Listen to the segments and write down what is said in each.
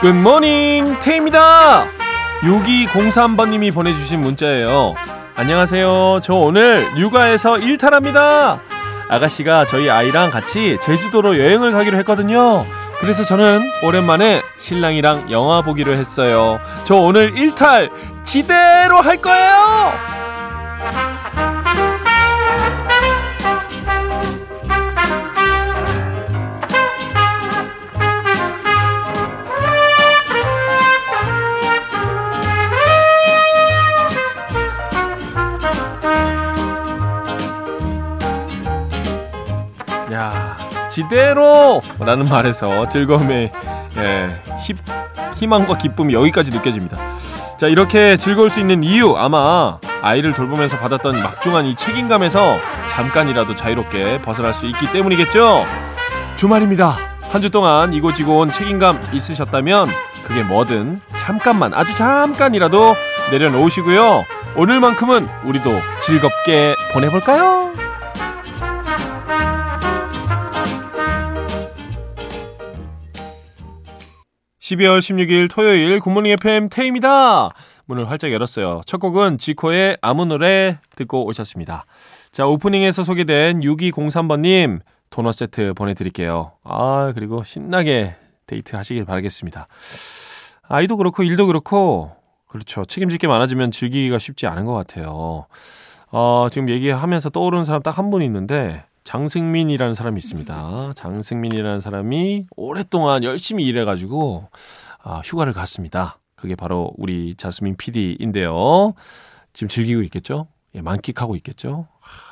굿모닝 태입니다. 6203번님이 보내주신 문자예요. 안녕하세요. 저 오늘 육아에서 일탈합니다. 아가씨가 저희 아이랑 같이 제주도로 여행을 가기로 했거든요. 그래서 저는 오랜만에 신랑이랑 영화 보기로 했어요. 저 오늘 일탈 지대로 할 거예요 지대로! 라는 말에서 즐거움의 예, 힘, 희망과 기쁨이 여기까지 느껴집니다. 자 이렇게 즐거울 수 있는 이유 아마 아이를 돌보면서 받았던 막중한 이 책임감에서 잠깐이라도 자유롭게 벗어날 수 있기 때문이겠죠? 주말입니다. 한 주 동안 이고지고 온 책임감 있으셨다면 그게 뭐든 잠깐만 아주 잠깐이라도 내려놓으시고요. 오늘만큼은 우리도 즐겁게 보내볼까요? 12월 16일 토요일 굿모닝 FM 태입니다. 문을 활짝 열었어요. 첫 곡은 지코의 아무 노래 듣고 오셨습니다. 자, 오프닝에서 소개된 6203번님 도넛 세트 보내드릴게요. 아, 그리고 신나게 데이트 하시길 바라겠습니다. 아이도 그렇고 일도 그렇고 그렇죠. 책임질 게 많아지면 즐기기가 쉽지 않은 것 같아요. 어, 지금 얘기하면서 떠오르는 사람 딱 한 분 있는데 장승민이라는 사람이 있습니다. 장승민이라는 사람이 오랫동안 열심히 일해가지고 아, 휴가를 갔습니다. 그게 바로 우리 자스민 PD인데요. 지금 즐기고 있겠죠? 예, 만끽하고 있겠죠?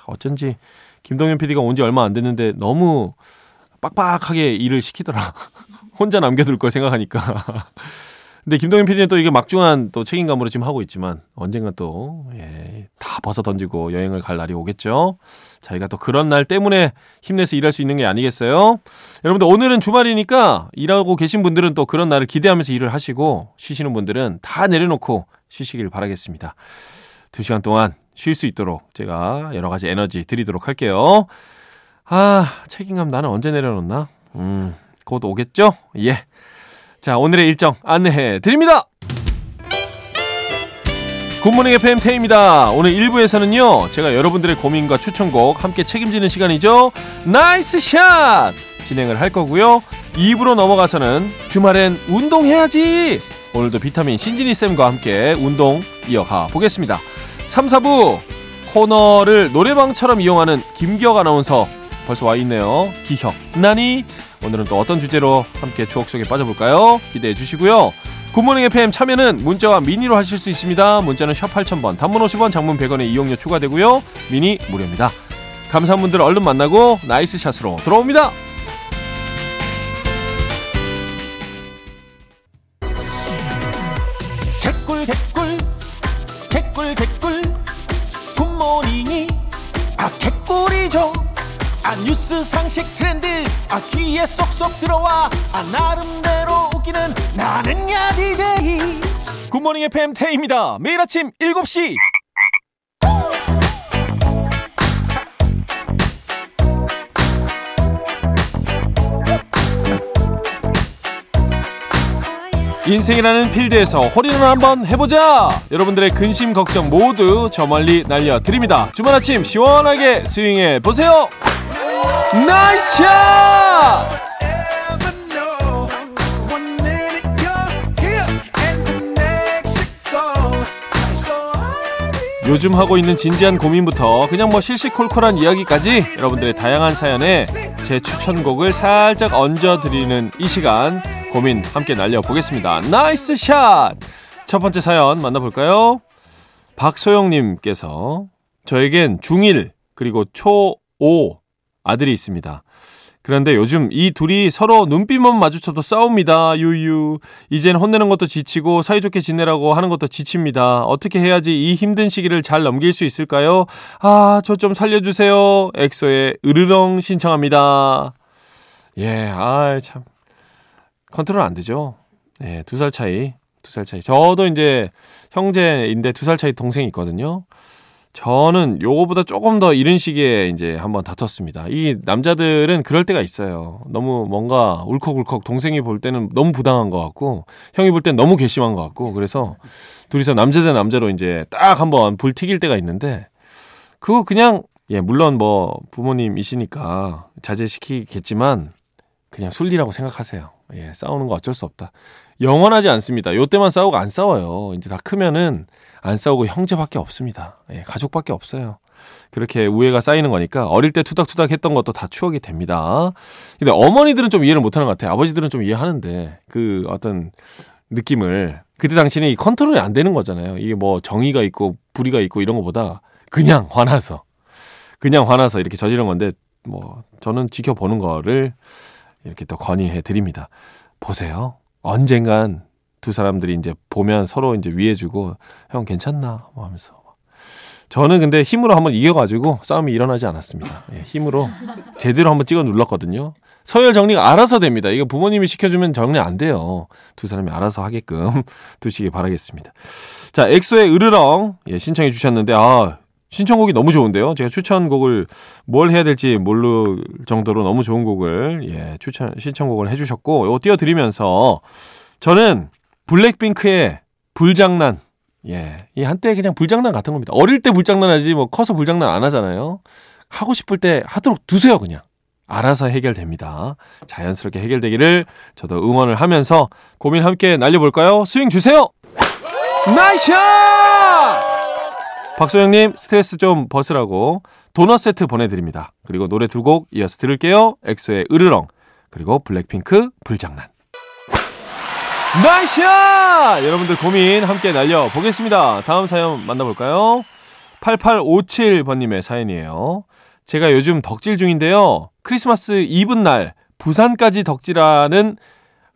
어쩐지 김동현 PD가 온 지 얼마 안 됐는데 너무 빡빡하게 일을 시키더라. 혼자 남겨둘 걸 생각하니까. 근데 김동현 PD는 또 이게 막중한 또 책임감으로 지금 하고 있지만 언젠가 또, 예, 다 벗어 던지고 여행을 갈 날이 오겠죠. 저희가 또 그런 날 때문에 힘내서 일할 수 있는 게 아니겠어요? 여러분들 오늘은 주말이니까 일하고 계신 분들은 또 그런 날을 기대하면서 일을 하시고 쉬시는 분들은 다 내려놓고 쉬시길 바라겠습니다. 두 시간 동안 쉴 수 있도록 제가 여러 가지 에너지 드리도록 할게요. 아, 책임감 나는 언제 내려놓나? 음, 곧 오겠죠? 예. 자, 오늘의 일정 안내해 드립니다. 굿모닝 FM 테이입니다. 오늘 1부에서는요, 제가 여러분들의 고민과 추천곡 함께 책임지는 시간이죠. 나이스 샷! 진행을 할 거고요. 2부로 넘어가서는 주말엔 운동해야지! 오늘도 비타민 신지니쌤과 함께 운동 이어가 보겠습니다. 3, 4부 코너를 노래방처럼 이용하는 김기혁 아나운서 벌써 와 있네요. 기혁나니? 오늘은 또 어떤 주제로 함께 추억 속에 빠져볼까요? 기대해 주시고요. 굿모닝 FM 참여는 문자와 미니로 하실 수 있습니다. 문자는 샵 8000번, 단문 50원, 장문 100원의 이용료 추가되고요. 미니 무료입니다. 감사한 분들 얼른 만나고 나이스 샷으로 돌아옵니다. 개꿀 개꿀 개꿀 개꿀 굿모닝이 아 개꿀이죠 아 뉴스 상식 트렌드 아 귀에 쏙쏙 들어와 아 나름대로 웃기는 나는 야 디데이 굿모닝 FM 테이입니다. 매일 아침 7시 인생이라는 필드에서 홀인원 한번 해보자! 여러분들의 근심 걱정 모두 저 멀리 날려드립니다. 주말 아침 시원하게 스윙해 보세요! 나이스 샷! 요즘 하고 있는 진지한 고민부터 그냥 뭐 실시콜콜한 이야기까지 여러분들의 다양한 사연에 제 추천곡을 살짝 얹어드리는 이 시간 고민 함께 날려보겠습니다. 나이스 샷! 첫 번째 사연 만나볼까요? 박소영님께서 저에겐 중1 그리고 초5 아들이 있습니다. 그런데 요즘 이 둘이 서로 눈빛만 마주쳐도 싸웁니다. 유유. 이젠 혼내는 것도 지치고 사이좋게 지내라고 하는 것도 지칩니다. 어떻게 해야지 이 힘든 시기를 잘 넘길 수 있을까요? 아, 저 좀 살려주세요. 엑소의 으르렁 신청합니다. 예, 아, 참. 컨트롤 안 되죠. 예, 두 살 차이. 두 살 차이. 저도 이제 형제인데 두 살 차이 동생이 있거든요. 저는 요거보다 조금 더 이런 식의 이제 한번 다퉜습니다. 이 남자들은 그럴 때가 있어요. 너무 뭔가 울컥울컥 동생이 볼 때는 너무 부당한 것 같고 형이 볼 땐 너무 괘씸한 것 같고 그래서 둘이서 남자 대 남자로 이제 딱 한번 불 튀길 때가 있는데 그거 그냥 예 물론 뭐 부모님이시니까 자제시키겠지만 그냥 순리라고 생각하세요. 예 싸우는 거 어쩔 수 없다. 영원하지 않습니다. 요 때만 싸우고 안 싸워요. 이제 다 크면은 안 싸우고 형제밖에 없습니다. 예, 가족밖에 없어요. 그렇게 우애가 쌓이는 거니까 어릴 때 투닥투닥 했던 것도 다 추억이 됩니다. 근데 어머니들은 좀 이해를 못 하는 것 같아요. 아버지들은 좀 이해하는데 그 어떤 느낌을 그때 당시는 이 컨트롤이 안 되는 거잖아요. 이게 뭐 정의가 있고 불의가 있고 이런 것보다 그냥 화나서 그냥 화나서 이렇게 저지른 건데 뭐 저는 지켜보는 거를 이렇게 또 건의해 드립니다. 보세요. 언젠간 두 사람들이 이제 보면 서로 이제 위해주고 형 괜찮나 뭐 하면서 저는 근데 힘으로 한번 이겨가지고 싸움이 일어나지 않았습니다. 예, 힘으로 제대로 한번 찍어 눌렀거든요. 서열 정리가 알아서 됩니다. 이거 부모님이 시켜주면 정리 안 돼요. 두 사람이 알아서 하게끔 두시기 바라겠습니다. 자, 엑소의 으르렁 예, 신청해 주셨는데 아 신청곡이 너무 좋은데요. 제가 추천곡을 뭘 해야 될지 모를 정도로 너무 좋은 곡을 예, 추천 신청곡을 해 주셨고 이거 띄워 드리면서 저는 블랙핑크의 불장난. 예. 이 한때 그냥 불장난 같은 겁니다. 어릴 때 불장난 하지 뭐 커서 불장난 안 하잖아요. 하고 싶을 때 하도록 두세요, 그냥. 알아서 해결됩니다. 자연스럽게 해결되기를 저도 응원을 하면서 고민 함께 날려볼까요? 스윙 주세요! nice shot! 박소영님, 스트레스 좀 벗으라고 도넛 세트 보내드립니다. 그리고 노래 두 곡 이어서 들을게요. 엑소의 으르렁, 그리고 블랙핑크 불장난. nice shot! 여러분들 고민 함께 날려보겠습니다. 다음 사연 만나볼까요? 8857번님의 사연이에요. 제가 요즘 덕질 중인데요. 크리스마스 이브 날 부산까지 덕질하는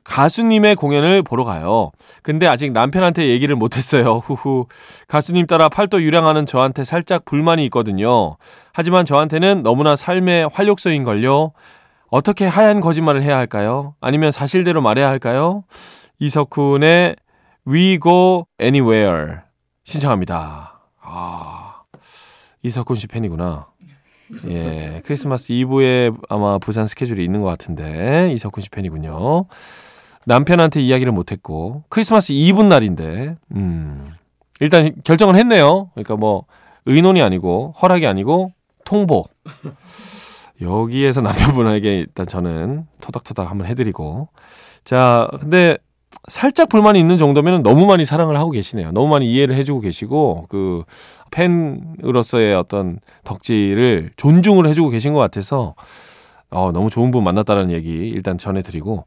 가수님의 공연을 보러 가요. 근데 아직 남편한테 얘기를 못했어요. 후후. 가수님 따라 팔도 유량하는 저한테 살짝 불만이 있거든요. 하지만 저한테는 너무나 삶의 활력소인걸요. 어떻게 하얀 거짓말을 해야 할까요? 아니면 사실대로 말해야 할까요? 이석훈의 We Go Anywhere 신청합니다. 아, 이석훈 씨 팬이구나. 예, 크리스마스 이브에 아마 부산 스케줄이 있는 것 같은데 이석훈 씨 팬이군요. 남편한테 이야기를 못했고 크리스마스 이브 날인데, 음, 일단 결정을 했네요. 그러니까 뭐 의논이 아니고 허락이 아니고 통보. 여기에서 남편분에게 일단 저는 토닥토닥 한번 해드리고, 자, 근데 살짝 불만이 있는 정도면 너무 많이 사랑을 하고 계시네요. 너무 많이 이해를 해주고 계시고 그 팬으로서의 어떤 덕질을 존중을 해주고 계신 것 같아서 어, 너무 좋은 분 만났다는 얘기 일단 전해드리고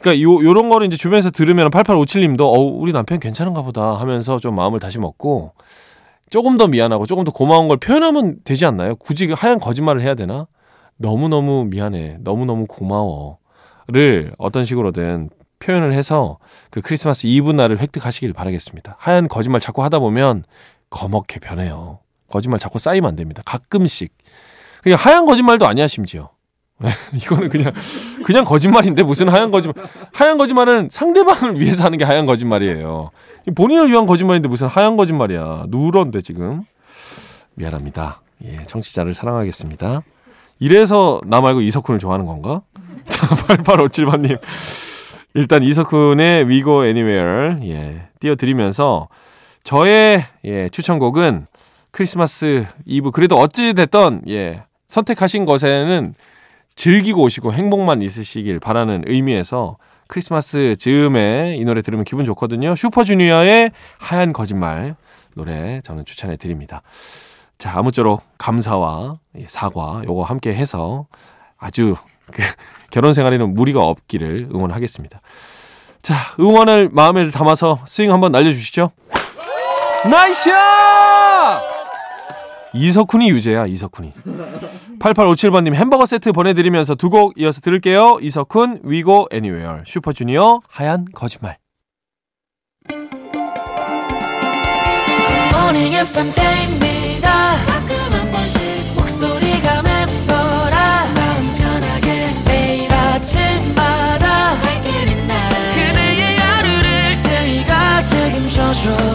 그러니까 요 요런 거를 이제 주변에서 들으면 8857님도 어 우리 남편 괜찮은가 보다 하면서 좀 마음을 다시 먹고 조금 더 미안하고 조금 더 고마운 걸 표현하면 되지 않나요? 굳이 그 하얀 거짓말을 해야 되나? 너무너무 미안해. 너무너무 고마워.를 어떤 식으로든 표현을 해서 그 크리스마스 이브 날을 획득하시길 바라겠습니다. 하얀 거짓말 자꾸 하다 보면 거먹게 변해요. 거짓말 자꾸 쌓이면 안 됩니다. 가끔씩. 그냥 하얀 거짓말도 아니야, 심지어. 이거는 그냥, 그냥 거짓말인데 무슨 하얀 거짓말. 하얀 거짓말은 상대방을 위해서 하는 게 하얀 거짓말이에요. 본인을 위한 거짓말인데 무슨 하얀 거짓말이야. 누런데 지금. 미안합니다. 예, 청취자를 사랑하겠습니다. 이래서 나 말고 이석훈을 좋아하는 건가? 자, 8857번님. 일단 이석훈의 We Go Anywhere 예, 띄워드리면서 저의 예, 추천곡은 크리스마스 이브 그래도 어찌 됐던 예, 선택하신 것에는 즐기고 오시고 행복만 있으시길 바라는 의미에서 크리스마스 즈음에 이 노래 들으면 기분 좋거든요. 슈퍼주니어의 하얀 거짓말 노래 저는 추천해 드립니다. 자, 아무쪼록 감사와 사과 요거 함께 해서 아주 그 결혼 생활에는 무리가 없기를 응원하겠습니다. 자, 응원을 마음에 담아서 스윙 한번 날려주시죠. 나이스야! 이석훈이 유죄야, 이석훈이. 8857번님 햄버거 세트 보내드리면서 두 곡 이어서 들을게요. 이석훈, 위고 애니웨어, 슈퍼주니어, 하얀 거짓말.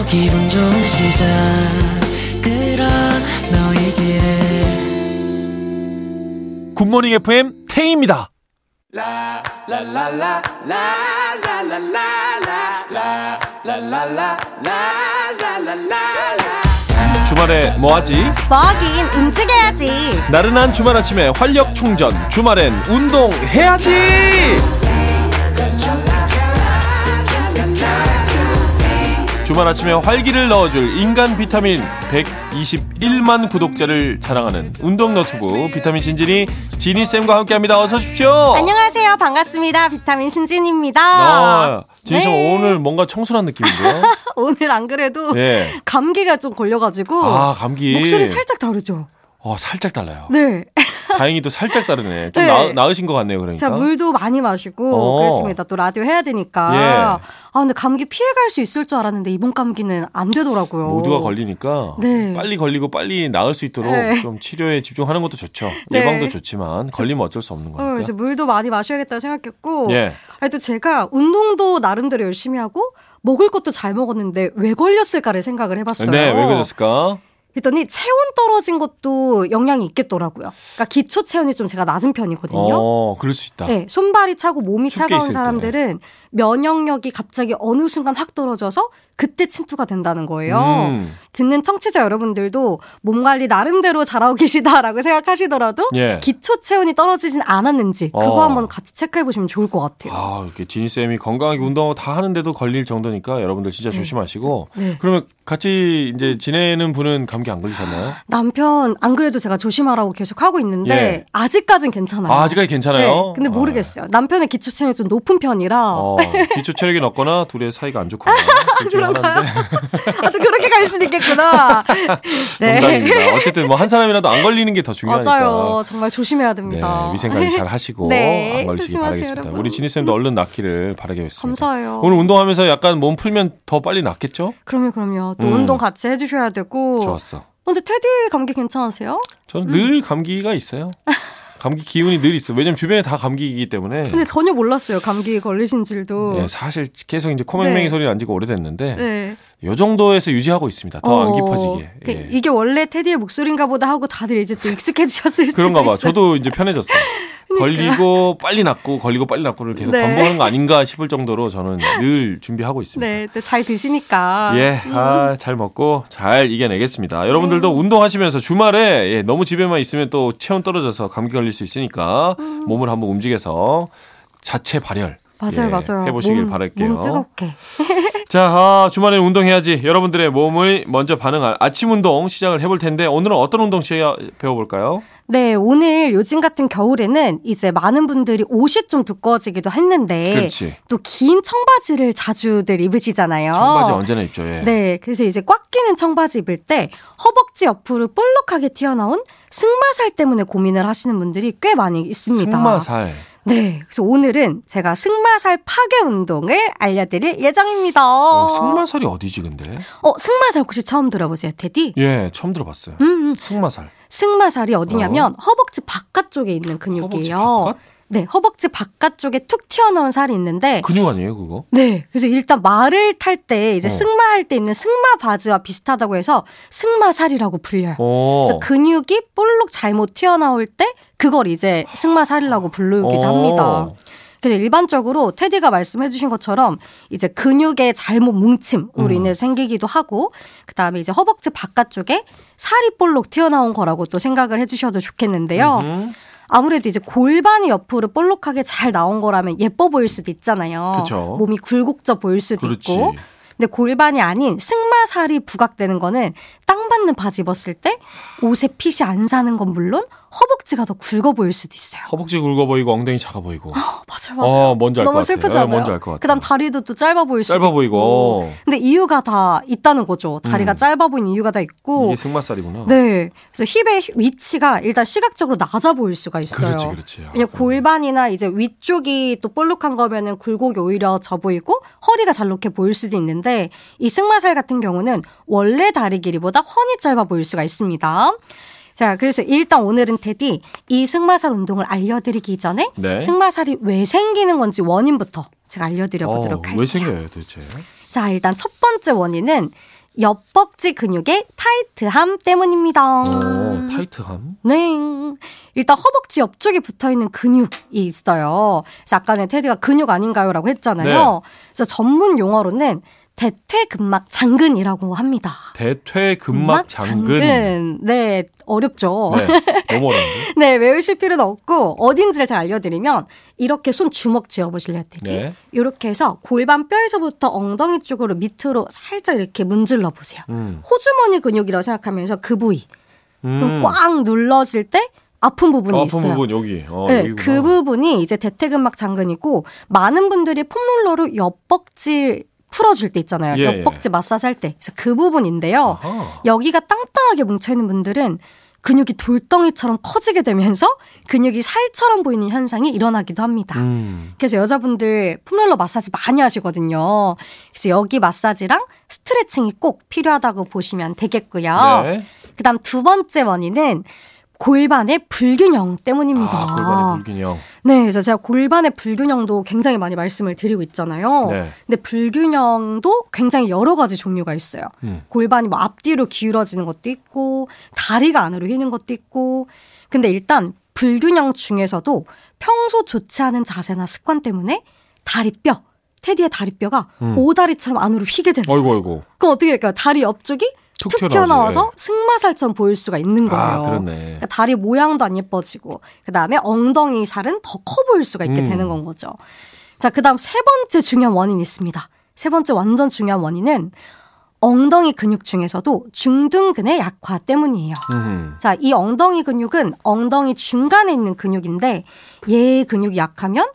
기분 좋은 시작. 그런 굿모닝 FM 태희입니다. 주말에 뭐하지? 뭐하긴 움직여야지 나른한 주말 아침에 활력 충전 주말엔 운동해야지 주말 아침에 활기를 넣어줄 인간 비타민 121만 구독자를 자랑하는 운동 너튜브 비타민 신진이 지니 쌤과 함께합니다. 어서 오십시오. 안녕하세요. 반갑습니다. 비타민 신진입니다. 아, 지니쌤 네. 오늘 뭔가 청순한 느낌인데요? 오늘 안 그래도 예. 감기가 좀 걸려가지고 아 감기. 목소리 살짝 다르죠? 어, 살짝 달라요. 네 다행히도 살짝 다르네 좀 네. 나, 나으신 것 같네요 그러니까 제가 물도 많이 마시고 어. 그랬습니다 또 라디오 해야 되니까 예. 아 근데 감기 피해갈 수 있을 줄 알았는데 이번 감기는 안 되더라고요 모두가 걸리니까 네. 빨리 걸리고 빨리 나을 수 있도록 네. 좀 치료에 집중하는 것도 좋죠. 네. 예방도 좋지만 걸리면 어쩔 수 없는 어, 거니까. 그래서 물도 많이 마셔야겠다 생각했고 예. 아니 또 제가 운동도 나름대로 열심히 하고 먹을 것도 잘 먹었는데 왜 걸렸을까를 생각을 해봤어요. 네, 왜 그랬을까? 그랬더니 체온 떨어진 것도 영향이 있겠더라고요. 그러니까 기초 체온이 좀 제가 낮은 편이거든요. 어, 그럴 수 있다. 네, 손발이 차고 몸이 차가운 있을 때. 사람들은 면역력이 갑자기 어느 순간 확 떨어져서 그때 침투가 된다는 거예요. 음. 듣는 청취자 여러분들도 몸 관리 나름대로 잘하고 계시다라고 생각하시더라도 예. 기초 체온이 떨어지진 않았는지 그거 어. 한번 같이 체크해 보시면 좋을 것 같아요. 아, 이렇게 지니 쌤이 건강하게 운동하고 다 하는데도 걸릴 정도니까 여러분들 진짜 조심하시고. 네. 그러면 같이 이제 지내는 분은 감기 안 걸리셨나요? 남편 안 그래도 제가 조심하라고 계속 하고 있는데 예. 아직까진 괜찮아요. 아, 아직까지 괜찮아요. 네, 근데 모르겠어요. 남편의 기초 체온이 좀 높은 편이라 어, 기초 체력이 높거나 둘의 사이가 안 좋거나 하나인데 아, 또 그렇게 갈 수도 있겠구나. 네. 농담입니다. 어쨌든 뭐 한 사람이라도 안 걸리는 게 더 중요하니까. 맞아요. 정말 조심해야 네, 됩니다. 위생 관리 잘 하시고 네, 안 조심하세요, 바라겠습니다. 여러분. 우리 지니 쌤도 얼른 낫기를 바라겠습니다. 감사해요. 오늘 운동하면서 약간 몸 풀면 더 빨리 낫겠죠? 그럼요, 그럼요. 또 음. 운동 같이 해주셔야 되고. 좋았어. 근데 테디 감기 괜찮으세요? 저는 음. 늘 감기가 있어요. 감기 기운이 늘 있어. 요 왜냐면 주변에 다 감기이기 때문에. 근데 전혀 몰랐어요. 감기 걸리신 줄도. 예, 사실 계속 이제 코맹맹이 네. 소리 난 지가 오래됐는데 네. 요 정도에서 유지하고 있습니다. 더안 어, 깊어지게. 그 예. 이게 원래 테디의 목소리인가 보다 하고 다들 이제 또 익숙해지셨을 수도 그런가 봐. 있어요. 저도 이제 편해졌어요. 걸리고 빨리 낫고 걸리고 빨리 낫고를 계속 네. 반복하는 거 아닌가 싶을 정도로 저는 늘 준비하고 있습니다. 네, 또잘 드시니까. 예, 아, 잘 먹고 잘 이겨내겠습니다. 여러분들도 네. 운동하시면서 주말에 예, 너무 집에만 있으면 또 체온 떨어져서 감기 걸릴 수 있으니까 몸을 한번 움직여서 자체 발열 음. 맞아요, 예, 맞아요. 해보시길 몸, 바랄게요. 몸 뜨겁게. 자, 아, 주말에 운동해야지. 여러분들의 몸을 먼저 반응할 아침 운동 시작을 해볼 텐데 오늘은 어떤 운동 시작 배워볼까요? 네, 오늘 요즘 같은 겨울에는 이제 많은 분들이 옷이 좀 두꺼워지기도 했는데. 또 긴 청바지를 자주들 입으시잖아요. 청바지 언제나 입죠. 예. 네, 그래서 이제 꽉 끼는 청바지 입을 때 허벅지 옆으로 볼록하게 튀어나온 승마살 때문에 고민을 하시는 분들이 꽤 많이 있습니다. 승마살. 네, 그래서 오늘은 제가 승마살 파괴 운동을 알려드릴 예정입니다. 어, 승마살이 어디지 근데? 어, 승마살 혹시 처음 들어보세요, 테디? 예, 처음 들어봤어요. 음, 음. 승마살. 승마살이 어디냐면 허벅지 바깥쪽에 있는 근육이에요. 허벅지 바깥? 네, 허벅지 바깥쪽에 툭 튀어나온 살이 있는데 근육 아니에요 그거? 네. 그래서 일단 말을 탈 때 이제 어. 승마할 때 입는 승마 바지와 비슷하다고 해서 승마살이라고 불려요. 어. 그래서 근육이 볼록 잘못 튀어나올 때 그걸 이제 승마살이라고 부르기도 어. 합니다. 그래서 일반적으로 테디가 말씀해 주신 것처럼 이제 근육의 잘못 뭉침으로 음. 인해서 생기기도 하고 그 다음에 이제 허벅지 바깥쪽에 살이 볼록 튀어나온 거라고 또 생각을 해 주셔도 좋겠는데요. 음. 아무래도 이제 골반이 옆으로 볼록하게 잘 나온 거라면 예뻐 보일 수도 있잖아요. 그쵸. 몸이 굴곡져 보일 수도 그렇지. 있고. 근데 골반이 아닌 승마살이 부각되는 거는 땅 받는 바지 입었을 때 옷에 핏이 안 사는 건 물론 허벅지가 더 굵어 보일 수도 있어요. 허벅지 굵어 보이고 엉덩이 작아 보이고 어, 맞아요, 맞아요. 어, 뭔지 알것 너무 같아요. 슬프지 네, 않아요? 뭔지 알 것 같아요. 그다음 다리도 또 짧아 보일 수도 짧아 있고. 보이고. 근데 이유가 다 있다는 거죠. 다리가 음. 짧아 보이는 이유가 다 있고. 이게 승마살이구나. 네. 그래서 힙의 위치가 일단 시각적으로 낮아 보일 수가 있어요. 그렇지, 그렇지. 아, 골반이나 이제 위쪽이 또 볼록한 거면은 굴곡이 오히려 져 보이고 허리가 잘록해 보일 수도 있는데 이 승마살 같은 경우는 원래 다리 길이보다 훤히 짧아 보일 수가 있습니다. 자, 그래서 일단 오늘은 테디 이 승마살 운동을 알려드리기 전에 네. 승마살이 왜 생기는 건지 원인부터 제가 알려드려 보도록 어, 할게요. 왜 생겨요 도대체? 자, 일단 첫 번째 원인은 옆벅지 근육의 타이트함 때문입니다. 오, 타이트함. 네. 일단 허벅지 옆쪽에 붙어 있는 근육이 있어요. 그래서 아까 는 테디가 근육 아닌가요라고 했잖아요. 네. 그래서 전문 용어로는 대퇴근막 장근이라고 합니다. 대퇴근막 장근. 네, 어렵죠. 네, 너무 어려운데. 네, 외우실 필요는 없고 어딘지를 잘 알려드리면 이렇게 손 주먹 쥐어보실래요, 테디? 네. 이렇게 해서 골반 뼈에서부터 엉덩이 쪽으로 밑으로 살짝 이렇게 문질러 보세요. 음. 호주머니 근육이라고 생각하면서 그 부위 음. 꽉 눌러질 때 아픈 부분이 아픈 있어요. 부분 여기. 어, 네, 여기구나. 그 부분이 이제 대퇴근막 장근이고 많은 분들이 폼롤러로 옆벅지 풀어줄 때 있잖아요. 예, 옆벅지 마사지 할 때. 그래서 그 부분인데요. 아하. 여기가 땅땅하게 뭉쳐있는 분들은 근육이 돌덩이처럼 커지게 되면서 근육이 살처럼 보이는 현상이 일어나기도 합니다. 음. 그래서 여자분들 폼롤러 마사지 많이 하시거든요. 그래서 여기 마사지랑 스트레칭이 꼭 필요하다고 보시면 되겠고요. 네. 그다음 두 번째 원인은 골반의 불균형 때문입니다. 아, 골반의 불균형. 네, 그래서 제가 골반의 불균형도 굉장히 많이 말씀을 드리고 있잖아요. 네. 근데 불균형도 굉장히 여러 가지 종류가 있어요. 음. 골반이 뭐 앞뒤로 기울어지는 것도 있고, 다리가 안으로 휘는 것도 있고. 근데 일단 불균형 중에서도 평소 좋지 않은 자세나 습관 때문에 다리뼈, 테디의 다리뼈가 음. 오다리처럼 안으로 휘게 되는 거예요. 어이구 어이구. 그럼 어떻게 될까요? 다리 옆쪽이 툭 툭. 튀어나와서 승마살처럼 보일 수가 있는 거예요. 아, 그렇네. 그러니까 다리 모양도 안 예뻐지고 그다음에 엉덩이 살은 더 커 보일 수가 있게 음. 되는 건 거죠. 자, 그다음 세 번째 중요한 원인이 있습니다. 세 번째 완전 중요한 원인은 엉덩이 근육 중에서도 중둔근의 약화 때문이에요. 음. 자, 이 엉덩이 근육은 엉덩이 중간에 있는 근육인데 얘 근육이 약하면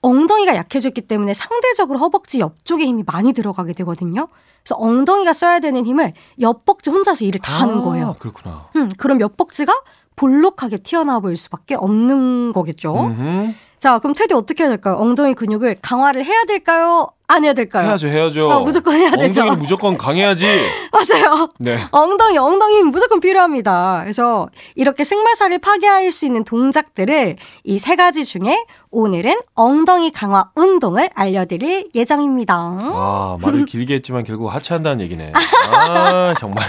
엉덩이가 약해졌기 때문에 상대적으로 허벅지 옆쪽에 힘이 많이 들어가게 되거든요. 그래서 엉덩이가 써야 되는 힘을 옆벅지 혼자서 일을 다 하는 아, 거예요. 그렇구나. 음, 그럼 옆벅지가 볼록하게 튀어나와 보일 수밖에 없는 거겠죠. 음흠. 자, 그럼 테디 어떻게 해야 될까요? 엉덩이 근육을 강화를 해야 될까요? 안 해야 될까요? 해야죠, 해야죠. 아, 무조건 해야 되죠. 엉덩이는 무조건 강해야지. 맞아요. 네. 엉덩이, 엉덩이 힘 무조건 필요합니다. 그래서 이렇게 승마살을 파괴할 수 있는 동작들을 이 세 가지 중에 오늘은 엉덩이 강화 운동을 알려드릴 예정입니다. 아, 말을 길게 했지만 결국 하체한다는 얘기네. 아, 정말.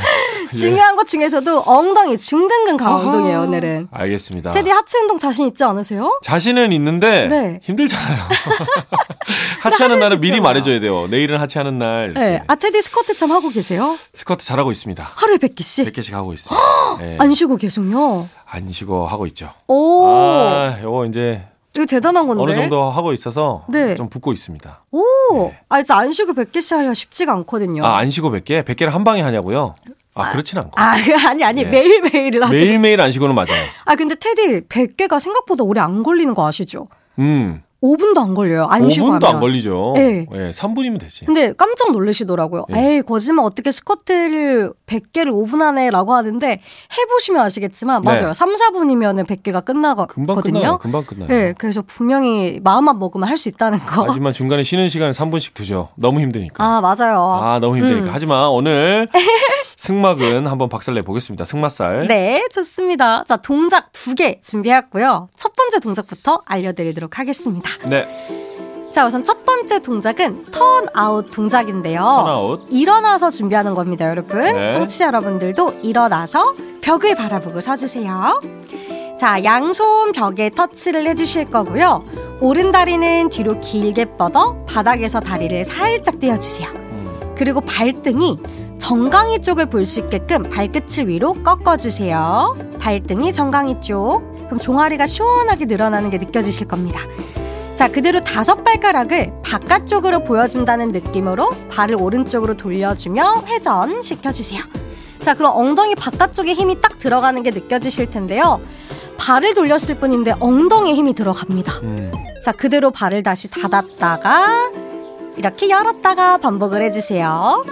예. 중요한 것 중에서도 엉덩이 중근근 강화 아하. 운동이에요, 오늘은. 알겠습니다. 테디 하체 운동 자신 있지 않으세요? 자신은 있는데 네. 힘들잖아요. 하체하는 하실 날은 수 미리 있잖아. 말해줘야 돼요. 내일은 하체하는 날 네. 아, 테디 스쿼트 참 하고 계세요? 스쿼트 잘하고 있습니다. 하루에 100개씩? 100개씩 하고 있습니다. 네. 안 쉬고 계속요? 안 쉬고 하고 있죠. 오, 아, 요거 이제 이거 대단한 건데. 어느 정도 하고 있어서 네. 좀 붙고 있습니다. 오, 아, 진짜 안 쉬고 100개씩 하기가 쉽지가 않거든요. 아, 안 쉬고 100개? 100개를 한 방에 하냐고요? 아, 그렇진 않고. 아, 아니, 아니, 네. 매일매일 하고. 매일매일 안 쉬고는 맞아요. 아, 근데 테디 100개가 생각보다 오래 안 걸리는 거 아시죠? 음. 5분도 안 걸려요. 안 쉬고 5분도 하면. 안 걸리죠. 네. 예, 3분이면 되지. 근데 깜짝 놀라시더라고요. 네. 에이, 거짓말 어떻게 스쿼트를 100개를 5분 안에 라고 하는데 해보시면 아시겠지만, 네. 맞아요. 3, 4분이면 100개가 끝나거든요. 금방 끝나요. 금방 끝나요. 네, 그래서 분명히 마음만 먹으면 할 수 있다는 거. 하지만 중간에 쉬는 시간을 3분씩 두죠. 너무 힘드니까. 아, 맞아요. 아, 너무 힘드니까. 음. 하지만 오늘 승막은 한번 박살내 보겠습니다. 승마살. 네, 좋습니다. 자, 동작 두 개 준비했고요. 첫 번째 동작부터 알려드리도록 하겠습니다. 네. 자, 우선 첫 번째 동작은 턴아웃 동작인데요. 턴아웃. 일어나서 준비하는 겁니다, 여러분. 네. 청취자 여러분들도 일어나서 벽을 바라보고 서주세요. 자, 양손 벽에 터치를 해주실 거고요. 오른 다리는 뒤로 길게 뻗어 바닥에서 다리를 살짝 떼어주세요. 음. 그리고 발등이 정강이 쪽을 볼 수 있게끔 발끝을 위로 꺾어주세요. 발등이 정강이 쪽. 그럼 종아리가 시원하게 늘어나는 게 느껴지실 겁니다. 자, 그대로 다섯 발가락을 바깥쪽으로 보여준다는 느낌으로 발을 오른쪽으로 돌려주며 회전 시켜주세요. 자, 그럼 엉덩이 바깥쪽에 힘이 딱 들어가는 게 느껴지실 텐데요. 발을 돌렸을 뿐인데 엉덩이에 힘이 들어갑니다. 음. 자, 그대로 발을 다시 닫았다가 이렇게 열었다가 반복을 해주세요.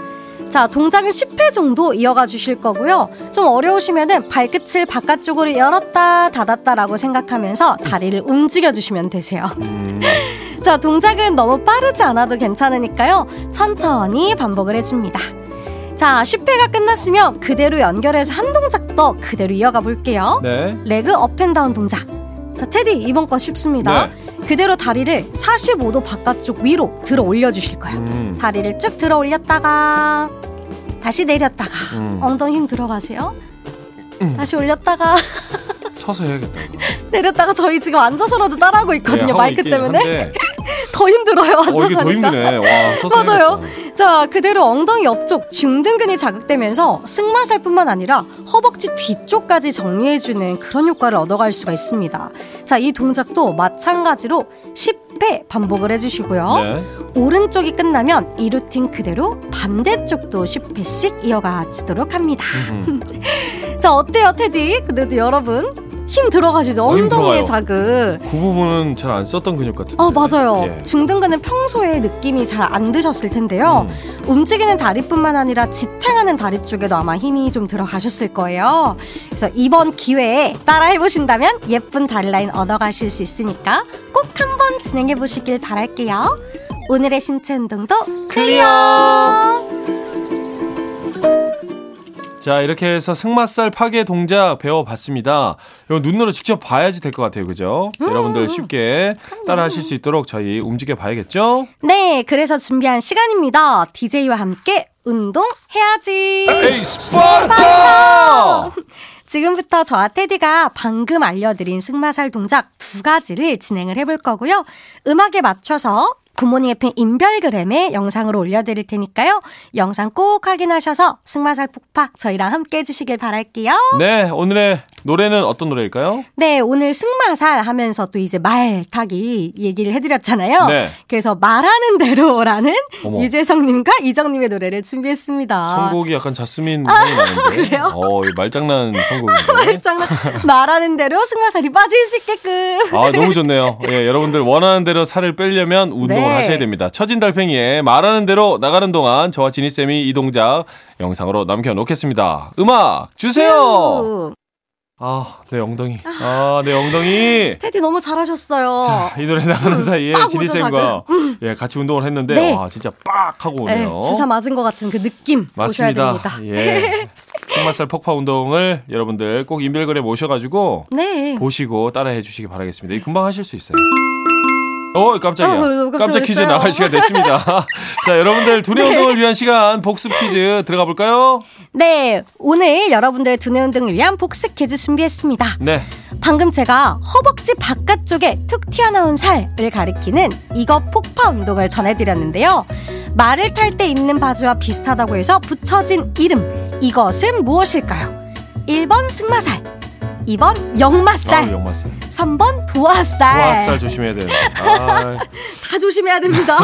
자, 동작은 10회 정도 이어가 주실 거고요. 좀 어려우시면은 발끝을 바깥쪽으로 열었다 닫았다라고 생각하면서 다리를 움직여 주시면 되세요. 음. 자, 동작은 너무 빠르지 않아도 괜찮으니까요. 천천히 반복을 해줍니다. 자, 10회가 끝났으면 그대로 연결해서 한 동작 더 그대로 이어가 볼게요. 네. leg up and down 동작. 자, 테디 이번 거 쉽습니다. 그대로 다리를 45도 바깥쪽 위로 들어 올려 주실 거예요. 음. 다리를 쭉 들어 올렸다가 다시 내렸다가 음. 엉덩이 힘 들어가세요. 다시 올렸다가 서서 해야겠다. 내렸다가 저희 지금 앉아서라도 따라하고 네, 있거든요. 하고 마이크 때문에 더 힘들어요. 어, 앉아서 이게 더. 힘드네. 와, 맞아요. 해야겠다. 자, 그대로 엉덩이 옆쪽 중등근이 자극되면서 승마살뿐만 아니라 허벅지 뒤쪽까지 정리해주는 그런 효과를 얻어갈 수가 있습니다. 자, 이 동작도 마찬가지로 10회 반복을 해주시고요. 네. 오른쪽이 끝나면 이 루틴 그대로 반대쪽도 10회씩 이어가 주도록 합니다. 음. 자, 어때요, 테디? 그래도 여러분 힘 들어가시죠? 어, 힘 엉덩이의 들어가요. 자극. 그 부분은 잘 안 썼던 근육 같은데. 아, 맞아요. 예. 중등근은 평소에 느낌이 잘 안 드셨을 텐데요. 음. 움직이는 다리뿐만 아니라 지탱하는 다리 쪽에도 아마 힘이 좀 들어가셨을 거예요. 그래서 이번 기회에 따라해 보신다면 예쁜 다리 라인 얻어가실 수 있으니까 꼭 한번 진행해 보시길 바랄게요. 오늘의 신체 운동도 clear. 자, 이렇게 해서 승마살 파괴 동작 배워봤습니다. 이거 눈으로 직접 봐야지 될 것 같아요. 그죠? 음. 여러분들 쉽게 따라 하실 수 있도록 저희 움직여 봐야겠죠? 네, 그래서 준비한 시간입니다. DJ와 함께 운동해야지. 에이, 스파르타! 지금부터 저와 테디가 방금 알려드린 승마살 동작 두 가지를 진행을 해볼 거고요. 음악에 맞춰서 굿모닝 FM 인별그램에 영상으로 올려드릴 테니까요. 영상 꼭 확인하셔서 승마살 폭파 저희랑 함께 해주시길 바랄게요. 네, 오늘의 노래는 어떤 노래일까요? 네, 오늘 승마살 하면서 또 이제 말 타기 얘기를 해드렸잖아요. 네. 그래서 말하는 대로라는 어머. 유재성님과 이정님의 노래를 준비했습니다. 선곡이 약간 자스민 나는데. 아. 그래요? 어, 이 말장난 선곡인데. 장난 말하는 대로 승마살이 빠질 수 있게끔. 아, 너무 좋네요. 예, 여러분들 원하는 대로 살을 빼려면 운동을 네. 하셔야 됩니다. 처진 달팽이의 말하는 대로 나가는 동안 저와 지니 쌤이 이 동작 영상으로 남겨놓겠습니다. 음악 주세요! 아, 내 엉덩이. 아, 내 엉덩이! 테디 너무 잘하셨어요. 자, 이 노래 나가는 사이에 빡 지니쌤과 예, 같이 운동을 했는데, 네. 와, 진짜 빡! 하고 네, 오네요. 주사 맞은 것 같은 그 느낌 맞습니다. 보셔야 됩니다. 예. 승마살 폭파 운동을 여러분들 꼭 인별그램 오셔가지고 네. 보시고 따라해 주시기 바라겠습니다. 이 금방 하실 수 있어요. 어, 깜짝이야. 어, 깜짝 퀴즈. 나갈 시간 됐습니다. 자, 여러분들 두뇌 운동을 위한 시간 복습 퀴즈 들어가 볼까요? 네, 오늘 여러분들의 두뇌 운동을 위한 복습 퀴즈 준비했습니다. 네. 방금 제가 허벅지 바깥쪽에 툭 튀어나온 살을 가리키는 이거 폭파 운동을 전해드렸는데요. 말을 탈 때 입는 바지와 비슷하다고 해서 붙여진 이름. 이것은 무엇일까요? 1번 승마살, 2번 역마살, 아, 영마살. 3번 도화살. 도화살 조심해야 돼요. 아, 다 조심해야 됩니다.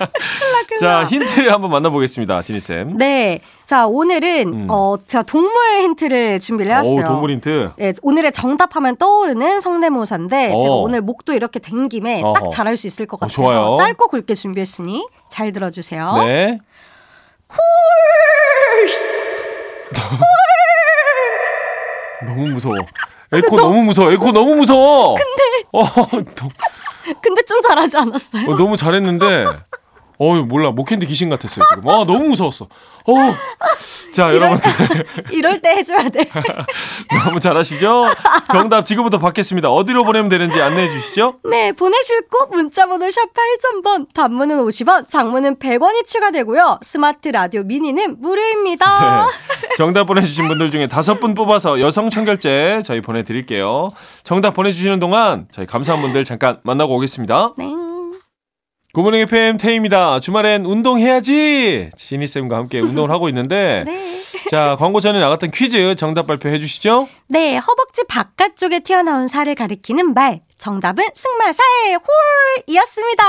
자, 힌트 한번 만나보겠습니다. 지니쌤. 네. 자, 오늘은, 음. 어, 제가 동물 힌트를 준비를 해왔어요. 오, 동물 힌트. 네, 오늘의 정답하면 떠오르는 성대모사인데, 어. 제가 오늘 목도 이렇게 된 김에 어허. 딱 잘할 수 있을 것 어, 같아요. 좋아요. 짧고 굵게 준비했으니 잘 들어주세요. 네. 너무 무서워. 에코 너무 무서워. 에코 너무 무서워. 근데 어, 너, 근데 좀 잘하지 않았어요? 어, 너무 잘했는데 어 몰라 목캔디 귀신 같았어요 지금. 아 너무 무서웠어. 어. 자 여러분들 이럴 때 해줘야 돼. 너무 잘하시죠? 정답 지금부터 받겠습니다. 어디로 보내면 되는지 안내해 주시죠. 네, 보내실 곳 문자번호 샵 8000번, 단문은 50원, 장문은 100원이 추가되고요. 스마트 라디오 미니는 무료입니다. 네. 정답 보내주신 분들 중에 다섯 분 뽑아서 여성 청결제 저희 보내드릴게요. 정답 보내주시는 동안 저희 감사한 분들 잠깐 만나고 오겠습니다. 네. 굿모닝 FM 태입니다. 주말엔 운동해야지. 지니쌤과 함께 운동을 하고 있는데 네. 자 광고 전에 나갔던 퀴즈 정답 발표해 주시죠. 네, 허벅지 바깥쪽에 튀어나온 살을 가리키는 말. 정답은 승마살 홀이었습니다.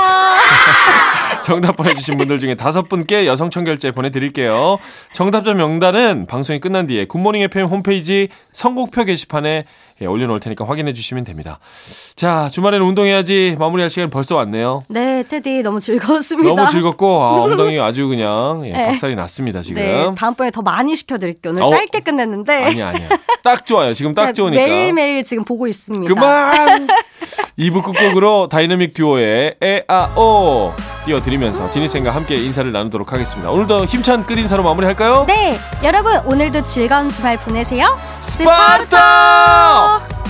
정답 보내주신 분들 중에 다섯 분께 여성 청결제 보내드릴게요. 정답자 명단은 방송이 끝난 뒤에 굿모닝 FM 홈페이지 선곡표 게시판에 예, 올려놓을 테니까 확인해 주시면 됩니다. 자 주말에는 운동해야지 마무리할 시간 벌써 왔네요. 네, 테디 너무 즐거웠습니다. 너무 즐겁고 아, 엉덩이 아주 그냥 예, 네. 박살이 났습니다 지금. 네, 다음번에 더 많이 시켜드릴게요. 오늘 어. 짧게 끝냈는데. 아니야 아니야. 딱 좋아요. 지금 딱 좋으니까. 매일 매일 지금 보고 있습니다. 그만! 2부 끝곡으로 다이나믹 듀오의 에아오 띄워드리면서 지니쌤과 함께 인사를 나누도록 하겠습니다. 오늘도 힘찬 끝인사로 마무리할까요? 네, 여러분 오늘도 즐거운 주말 보내세요. 스파르타! Oh.